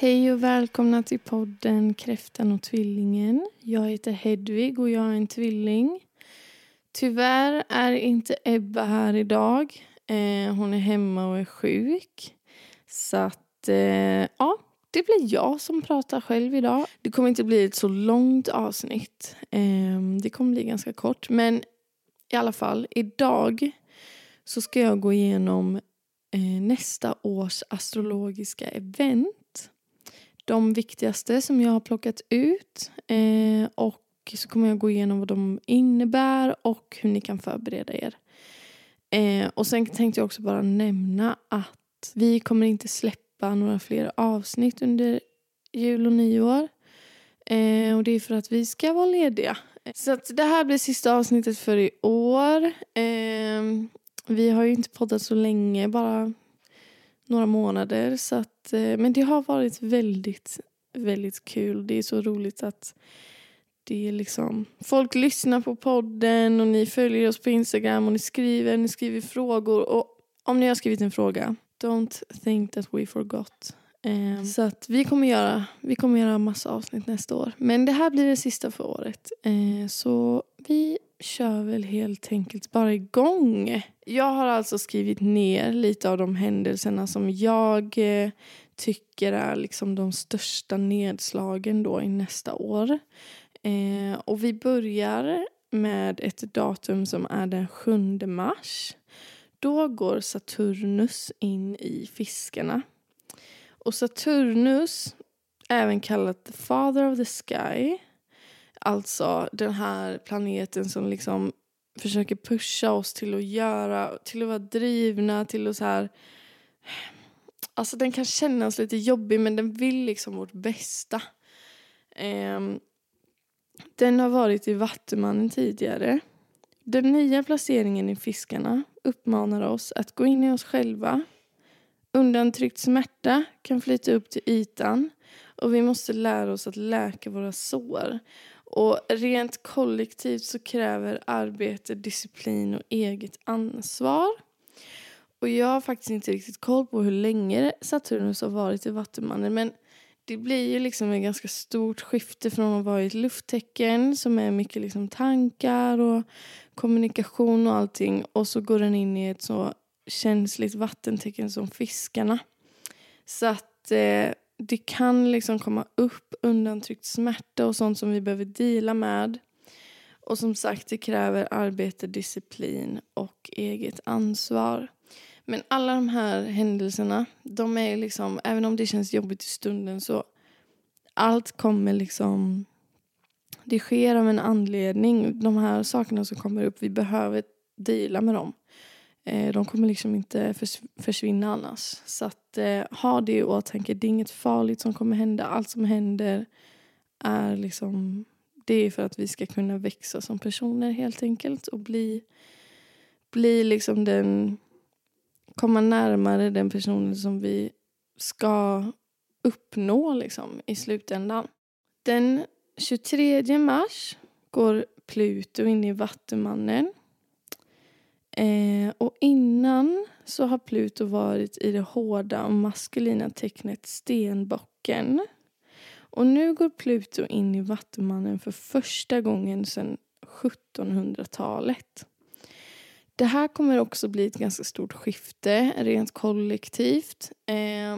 Hej och välkomna till podden Kräftan och tvillingen. Jag heter Hedvig och jag är en tvilling. Tyvärr är inte Ebba här idag. Eh, hon är hemma och är sjuk. Så att, eh, ja, det blir jag som pratar själv idag. Det kommer inte bli ett så långt avsnitt. Eh, det kommer bli ganska kort. Men i alla fall, idag så ska jag gå igenom eh, nästa års astrologiska event de viktigaste som jag har plockat ut. Eh, och så kommer jag gå igenom vad de innebär och hur ni kan förbereda er. Eh, och sen tänkte jag också bara nämna att vi kommer inte släppa några fler avsnitt under jul och nyår. Eh, och det är för att vi ska vara lediga. Så att det här blir sista avsnittet för i år. Eh, vi har ju inte poddat så länge, bara några månader. Så att, Eh, men det har varit väldigt, väldigt kul. Det är så roligt att det är liksom, folk lyssnar på podden och ni följer oss på Instagram och ni skriver, ni skriver frågor. Och om ni har skrivit en fråga, don't think that we forgot. Um, så att vi kommer göra vi kommer göra massa avsnitt nästa år. Men det här blir det sista för året. Uh, så vi kör väl helt enkelt bara igång. Jag har alltså skrivit ner lite av de händelserna som jag eh, tycker är liksom de största nedslagen då i nästa år. Eh, och vi börjar med ett datum som är den 7 mars. Då går Saturnus in i fiskarna. Och Saturnus, även kallat the father of the sky, Alltså den här planeten som liksom försöker pusha oss till att göra, till att vara drivna, till att så här... Alltså den kan kännas lite jobbig men den vill liksom vårt bästa. Um, den har varit i Vattumannen tidigare. Den nya placeringen i fiskarna uppmanar oss att gå in i oss själva. Undantryckt smärta kan flyta upp till ytan och vi måste lära oss att läka våra sår. Och rent kollektivt så kräver arbete disciplin och eget ansvar. Och jag har faktiskt inte riktigt koll på hur länge Saturnus har varit i Vattumannen men det blir ju liksom ett ganska stort skifte från att vara i ett lufttecken som är mycket liksom tankar och kommunikation och allting och så går den in i ett så känsligt vattentecken som fiskarna. Så att eh, det kan liksom komma upp undantryckt smärta och sånt som vi behöver dela med. Och som sagt, det kräver arbete, disciplin och eget ansvar. Men alla de här händelserna, de är liksom, även om det känns jobbigt i stunden så allt kommer liksom, det sker av en anledning. De här sakerna som kommer upp, vi behöver dela med dem. Eh, de kommer liksom inte försvinna annars. Så att eh, ha det i åtanke. Det är inget farligt som kommer hända. Allt som händer är liksom... Det är för att vi ska kunna växa som personer helt enkelt och bli, bli liksom den... Komma närmare den personen som vi ska uppnå liksom i slutändan. Den 23 mars går Pluto in i Vattumannen Eh, och innan så har Pluto varit i det hårda och maskulina tecknet Stenbocken. Och nu går Pluto in i Vattumannen för första gången sedan 1700-talet. Det här kommer också bli ett ganska stort skifte rent kollektivt. Eh,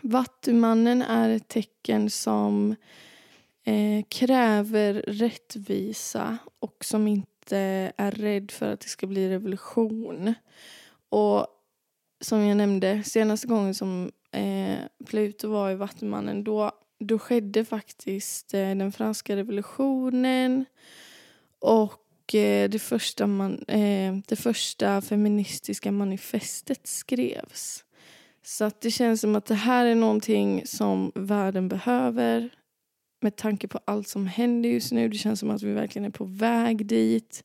Vattumannen är ett tecken som eh, kräver rättvisa och som inte Eh, är rädd för att det ska bli revolution. Och som jag nämnde, senaste gången som eh, Pluto var i Vattumannen då, då skedde faktiskt eh, den franska revolutionen och eh, det, första man, eh, det första feministiska manifestet skrevs. Så att det känns som att det här är någonting som världen behöver med tanke på allt som händer just nu. Det känns som att vi verkligen är på väg dit.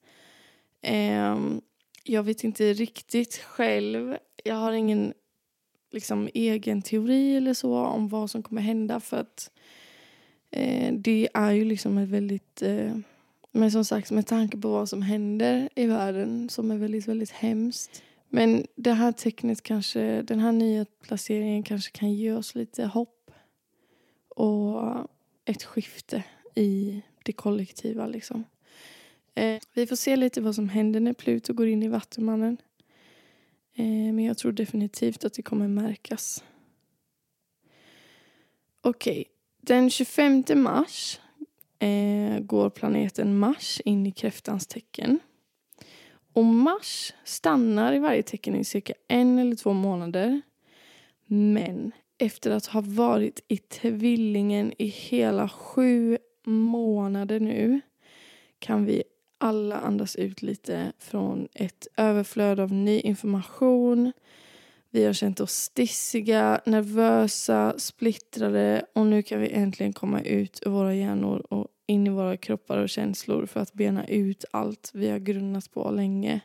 Um, jag vet inte riktigt själv. Jag har ingen liksom, egen teori eller så om vad som kommer hända för att eh, det är ju liksom ett väldigt... Eh, men som sagt, med tanke på vad som händer i världen som är väldigt, väldigt hemskt. Men det här tecknet kanske, den här nya placeringen kanske kan ge oss lite hopp och ett skifte i det kollektiva. Liksom. Eh, vi får se lite vad som händer när Pluto går in i Vattumannen. Eh, men jag tror definitivt att det kommer märkas. Okej, okay. den 25 mars eh, går planeten Mars in i kräftans tecken. Och Mars stannar i varje tecken i cirka en eller två månader. Men efter att ha varit i tvillingen i hela sju månader nu kan vi alla andas ut lite från ett överflöd av ny information. Vi har känt oss stissiga, nervösa, splittrade och nu kan vi äntligen komma ut ur våra hjärnor och in i våra kroppar och känslor för att bena ut allt vi har grunnat på länge.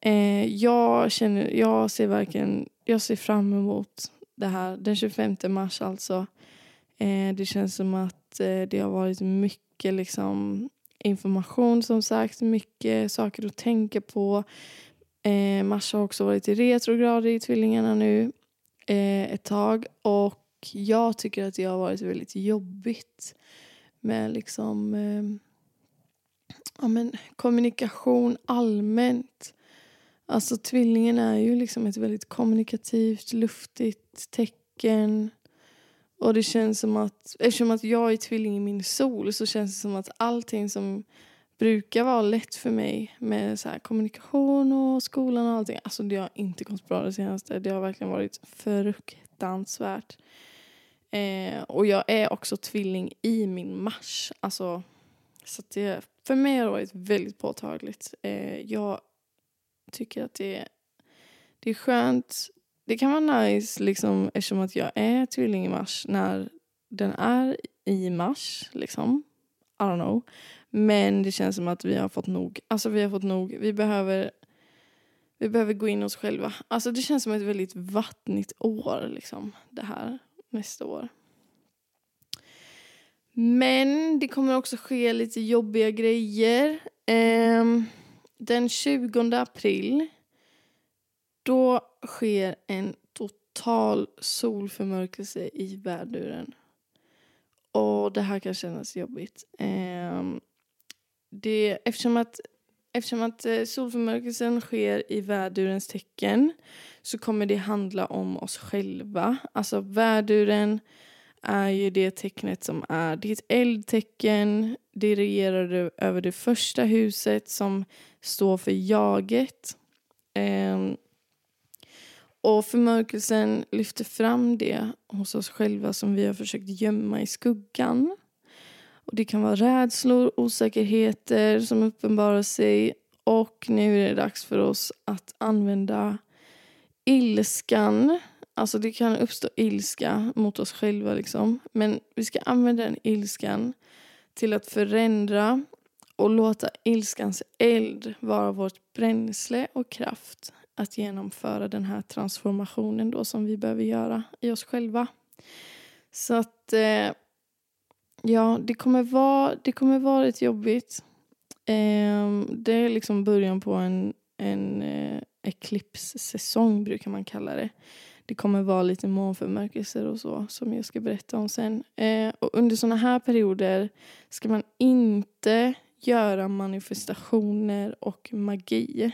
Eh, jag, känner, jag ser verkligen jag ser fram emot det här. Den 25 mars alltså. Eh, det känns som att eh, det har varit mycket liksom, information som sagt. Mycket saker att tänka på. Eh, mars har också varit i retrograd i tvillingarna nu eh, ett tag. Och jag tycker att det har varit väldigt jobbigt med liksom eh, ja, men kommunikation allmänt. Alltså tvillingen är ju liksom ett väldigt kommunikativt, luftigt tecken. Och det känns som att, eftersom att jag är tvilling i min sol så känns det som att allting som brukar vara lätt för mig med så kommunikation och skolan och allting. Alltså det har inte gått bra det senaste. Det har verkligen varit fruktansvärt. Eh, och jag är också tvilling i min mars. Alltså, så det, för mig har det varit väldigt påtagligt. Eh, jag tycker att det, det är skönt. Det kan vara nice liksom, eftersom att jag är tvilling i mars när den är i mars. Liksom. I don't know. Men det känns som att vi har fått nog. Alltså vi har fått nog. Vi behöver, vi behöver gå in oss själva. Alltså det känns som ett väldigt vattnigt år liksom. Det här nästa år. Men det kommer också ske lite jobbiga grejer. Um, den 20 april då sker en total solförmörkelse i värduren. Och det här kan kännas jobbigt. Eh, det, eftersom att, eftersom att eh, solförmörkelsen sker i värdurens tecken så kommer det handla om oss själva. Alltså värduren är ju det tecknet som är ditt eldtecken. Det regerar över det första huset som står för jaget. Um, och förmörkelsen lyfter fram det hos oss själva som vi har försökt gömma i skuggan. Och det kan vara rädslor, osäkerheter som uppenbarar sig. Och nu är det dags för oss att använda ilskan. Alltså det kan uppstå ilska mot oss själva liksom. Men vi ska använda den ilskan till att förändra och låta ilskans eld vara vårt bränsle och kraft att genomföra den här transformationen då som vi behöver göra i oss själva. Så att eh, ja, det kommer vara, det kommer vara rätt jobbigt. Eh, det är liksom början på en, en eh, eclipse-säsong brukar man kalla det. Det kommer vara lite månförmörkelser och så som jag ska berätta om sen. Eh, och under sådana här perioder ska man inte göra manifestationer och magi.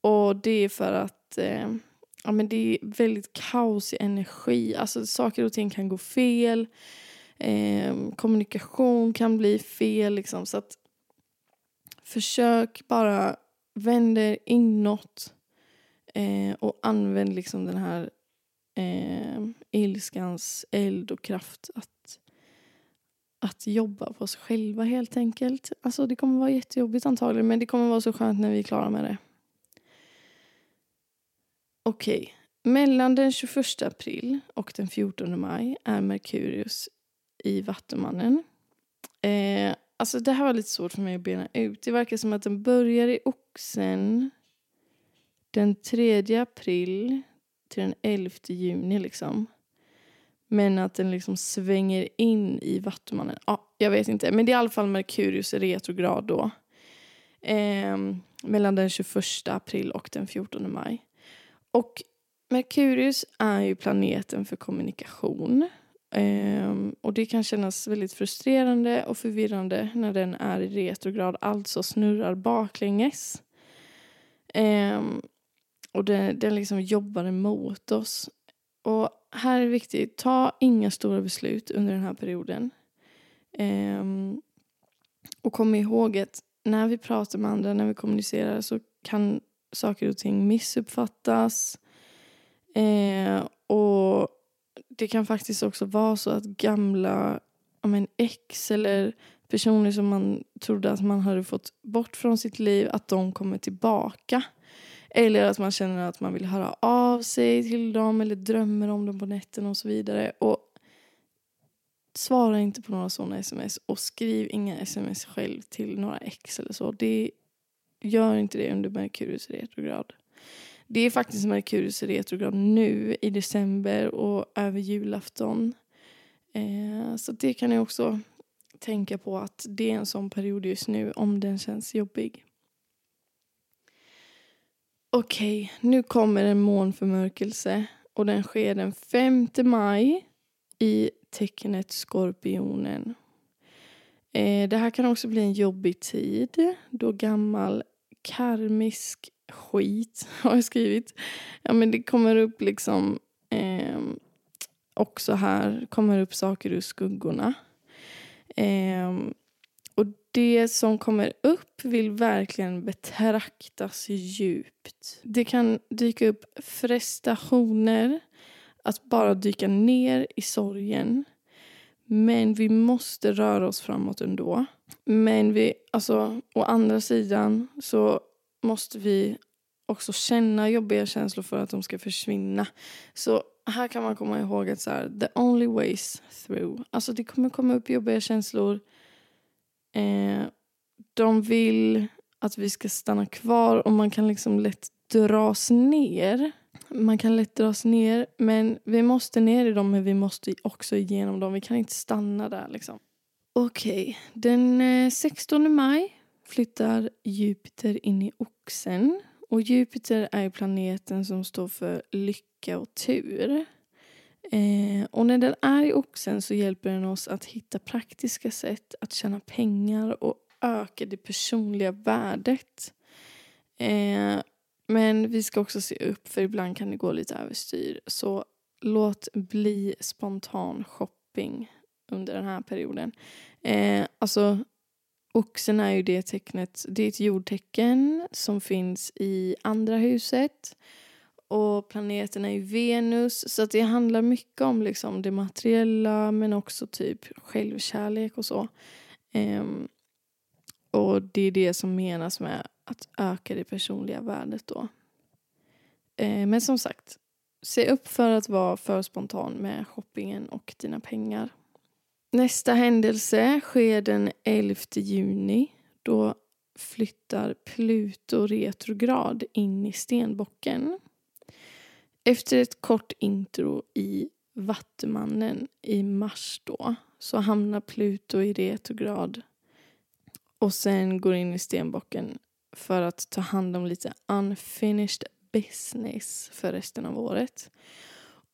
Och det är för att eh, ja, men det är väldigt kaos i energi. Alltså saker och ting kan gå fel. Eh, kommunikation kan bli fel liksom. Så att försök bara vända er inåt. Eh, och använd liksom den här eh, ilskans eld och kraft att, att jobba på oss själva helt enkelt. Alltså det kommer vara jättejobbigt antagligen men det kommer vara så skönt när vi är klara med det. Okej, okay. mellan den 21 april och den 14 maj är Merkurius i Vattumannen. Eh, alltså det här var lite svårt för mig att bena ut. Det verkar som att den börjar i Oxen den 3 april till den 11 juni liksom. Men att den liksom svänger in i Vattumannen. Ja, jag vet inte. Men det är i alla fall Merkurius retrograd då. Eh, mellan den 21 april och den 14 maj. Och Merkurius är ju planeten för kommunikation. Ehm, och det kan kännas väldigt frustrerande och förvirrande när den är i retrograd, alltså snurrar baklänges. Ehm, och den, den liksom jobbar emot oss. Och här är det viktigt, ta inga stora beslut under den här perioden. Ehm, och kom ihåg att när vi pratar med andra, när vi kommunicerar så kan saker och ting missuppfattas. Eh, och det kan faktiskt också vara så att gamla men, ex eller personer som man trodde att man hade fått bort från sitt liv, att de kommer tillbaka. Eller att man känner att man vill höra av sig till dem eller drömmer om dem på nätterna och så vidare. Och svara inte på några sådana sms och skriv inga sms själv till några ex eller så. Det Gör inte det under Merkurius retrograd. Det är faktiskt Merkurius retrograd nu i december och över julafton. Eh, så det kan ni också tänka på att det är en sån period just nu om den känns jobbig. Okej, okay, nu kommer en månförmörkelse och den sker den 5 maj i tecknet Skorpionen. Eh, det här kan också bli en jobbig tid då gammal karmisk skit har jag skrivit. Ja, men det kommer upp liksom eh, också här kommer upp saker ur skuggorna. Eh, och det som kommer upp vill verkligen betraktas djupt. Det kan dyka upp frestationer att bara dyka ner i sorgen. Men vi måste röra oss framåt ändå. Men vi, alltså, å andra sidan så måste vi också känna jobbiga känslor för att de ska försvinna. Så här kan man komma ihåg att så här, the only ways through. Alltså det kommer komma upp jobbiga känslor. Eh, de vill att vi ska stanna kvar och man kan liksom lätt dras ner. Man kan lätt dras ner men vi måste ner i dem men vi måste också igenom dem. Vi kan inte stanna där liksom. Okej, okay. den eh, 16 maj flyttar Jupiter in i Oxen. Och Jupiter är planeten som står för lycka och tur. Eh, och när den är i Oxen så hjälper den oss att hitta praktiska sätt att tjäna pengar och öka det personliga värdet. Eh, men vi ska också se upp för ibland kan det gå lite överstyr. Så låt bli spontan shopping under den här perioden. Eh, alltså Oxen är ju det tecknet, det är ett jordtecken som finns i andra huset. Och planeterna i Venus, så att det handlar mycket om liksom det materiella men också typ självkärlek och så. Um, och det är det som menas med att öka det personliga värdet då. Uh, men som sagt, se upp för att vara för spontan med shoppingen och dina pengar. Nästa händelse sker den 11 juni. Då flyttar Pluto retrograd in i stenbocken. Efter ett kort intro i Vattumannen i mars då så hamnar Pluto i retrograd och sen går in i stenbocken för att ta hand om lite unfinished business för resten av året.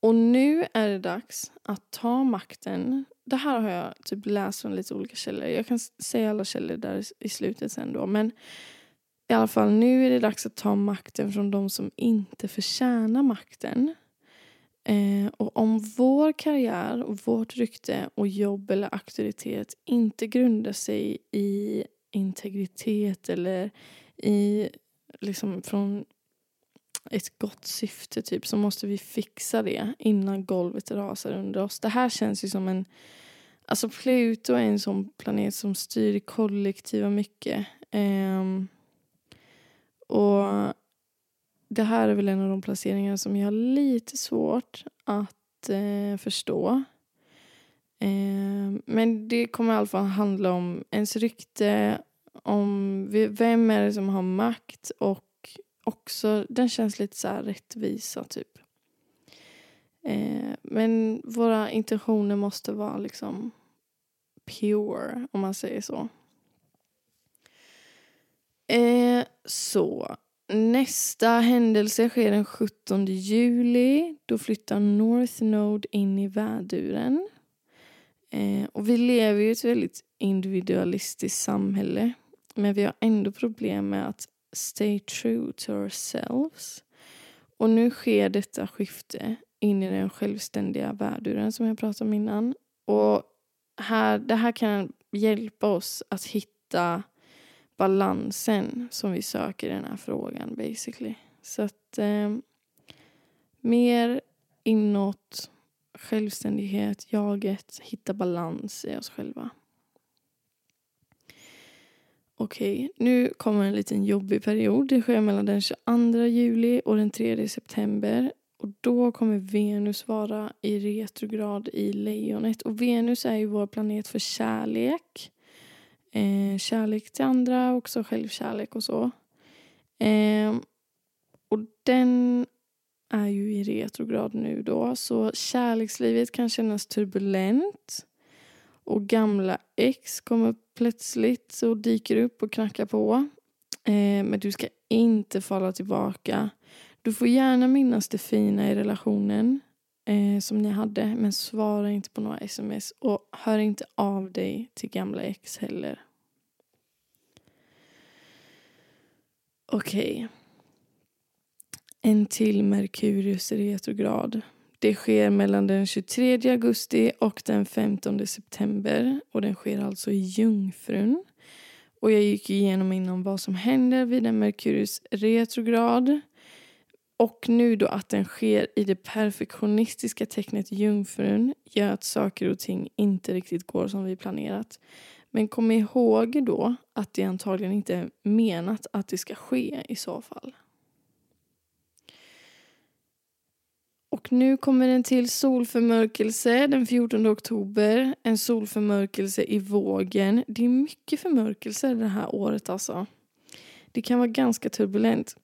Och nu är det dags att ta makten det här har jag typ läst från lite olika källor. Jag kan säga alla källor där i slutet sen då. Men i alla fall nu är det dags att ta makten från de som inte förtjänar makten. Eh, och om vår karriär, och vårt rykte och jobb eller auktoritet inte grundar sig i integritet eller i liksom från ett gott syfte typ så måste vi fixa det innan golvet rasar under oss. Det här känns ju som en... Alltså Pluto är en sån planet som styr kollektiva mycket. Um, och det här är väl en av de placeringar som jag har lite svårt att eh, förstå. Eh, men det kommer i alla fall handla om ens rykte, om vem är det som har makt och också, den känns lite så här rättvisa typ. Eh, men våra intentioner måste vara liksom pure, om man säger så. Eh, så, nästa händelse sker den 17 juli. Då flyttar North Node in i väduren. Eh, och vi lever i ett väldigt individualistiskt samhälle. Men vi har ändå problem med att stay true to ourselves. Och nu sker detta skifte in i den självständiga värduren som jag pratade om innan. Och här, det här kan hjälpa oss att hitta balansen som vi söker i den här frågan basically. Så att eh, mer inåt, självständighet, jaget, hitta balans i oss själva. Okej, okay, nu kommer en liten jobbig period. Det sker mellan den 22 juli och den 3 september. Och då kommer Venus vara i retrograd i lejonet. Och Venus är ju vår planet för kärlek. Eh, kärlek till andra, också självkärlek och så. Eh, och den är ju i retrograd nu då. Så kärlekslivet kan kännas turbulent. Och gamla ex kommer plötsligt och dyker upp och knackar på. Eh, men du ska inte falla tillbaka. Du får gärna minnas det fina i relationen eh, som ni hade men svara inte på några sms och hör inte av dig till gamla ex heller. Okej. Okay. En till Merkurius retrograd. Det sker mellan den 23 augusti och den 15 september och den sker alltså i Jungfrun. Och jag gick igenom innan vad som händer vid en Merkurius retrograd. Och nu då att den sker i det perfektionistiska tecknet Jungfrun gör att saker och ting inte riktigt går som vi planerat. Men kom ihåg då att det antagligen inte är menat att det ska ske i så fall. Och nu kommer en till solförmörkelse den 14 oktober. En solförmörkelse i vågen. Det är mycket förmörkelse det här året alltså. Det kan vara ganska turbulent.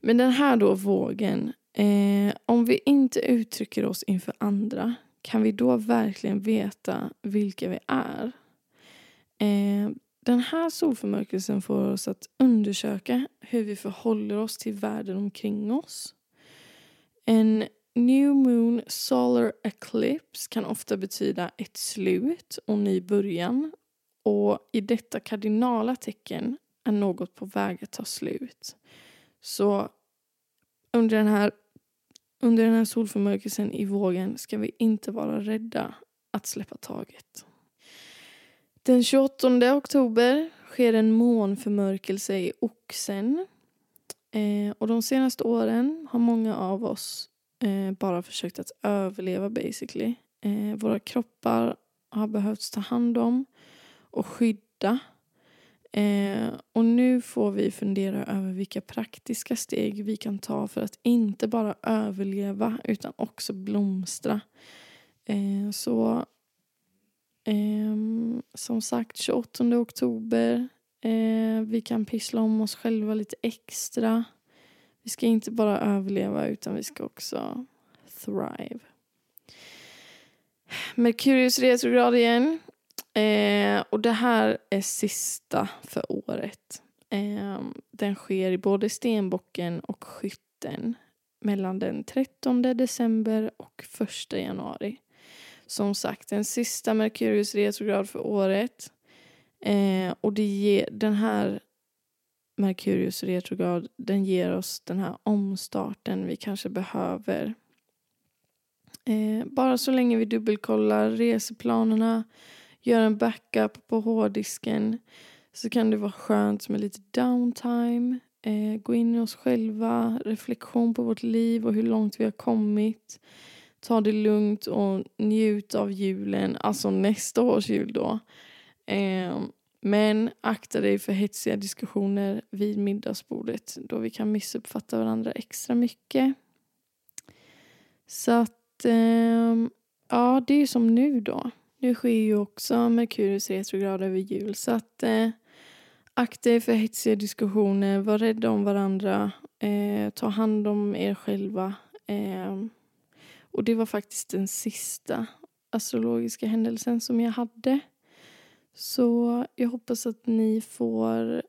Men den här då vågen, eh, om vi inte uttrycker oss inför andra kan vi då verkligen veta vilka vi är? Eh, den här solförmörkelsen får oss att undersöka hur vi förhåller oss till världen omkring oss. En New Moon Solar Eclipse kan ofta betyda ett slut och ny början. Och i detta kardinala tecken är något på väg att ta slut. Så under den här, under den här solförmörkelsen i vågen ska vi inte vara rädda att släppa taget. Den 28 oktober sker en månförmörkelse i Oxen. Eh, och de senaste åren har många av oss eh, bara försökt att överleva basically. Eh, våra kroppar har behövts ta hand om och skydda Eh, och nu får vi fundera över vilka praktiska steg vi kan ta för att inte bara överleva utan också blomstra. Eh, så eh, som sagt 28 oktober. Eh, vi kan pyssla om oss själva lite extra. Vi ska inte bara överleva utan vi ska också thrive. Merkurius retrograd igen. Eh, och det här är sista för året. Eh, den sker i både stenbocken och skytten mellan den 13 december och 1 januari. Som sagt, den sista Merkurius retrograd för året. Eh, och det ger, den här Merkurius retrograd den ger oss den här omstarten vi kanske behöver. Eh, bara så länge vi dubbelkollar reseplanerna, gör en backup på hårddisken så kan det vara skönt med lite downtime. Eh, gå in i oss själva, reflektion på vårt liv och hur långt vi har kommit. Ta det lugnt och njut av julen, alltså nästa års jul då. Eh, men akta dig för hetsiga diskussioner vid middagsbordet då vi kan missuppfatta varandra extra mycket. Så att, eh, ja det är som nu då. Nu sker ju också Merkurius retrograd över jul så att eh, akta er för hetsiga diskussioner, var rädda om varandra, eh, ta hand om er själva. Eh, och det var faktiskt den sista astrologiska händelsen som jag hade. Så jag hoppas att ni får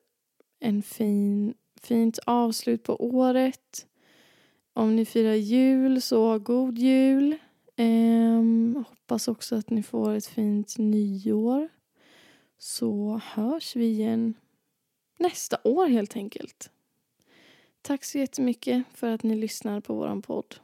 en fin, fint avslut på året. Om ni firar jul så god jul. Um, hoppas också att ni får ett fint nyår. Så hörs vi igen nästa år helt enkelt. Tack så jättemycket för att ni lyssnar på våran podd.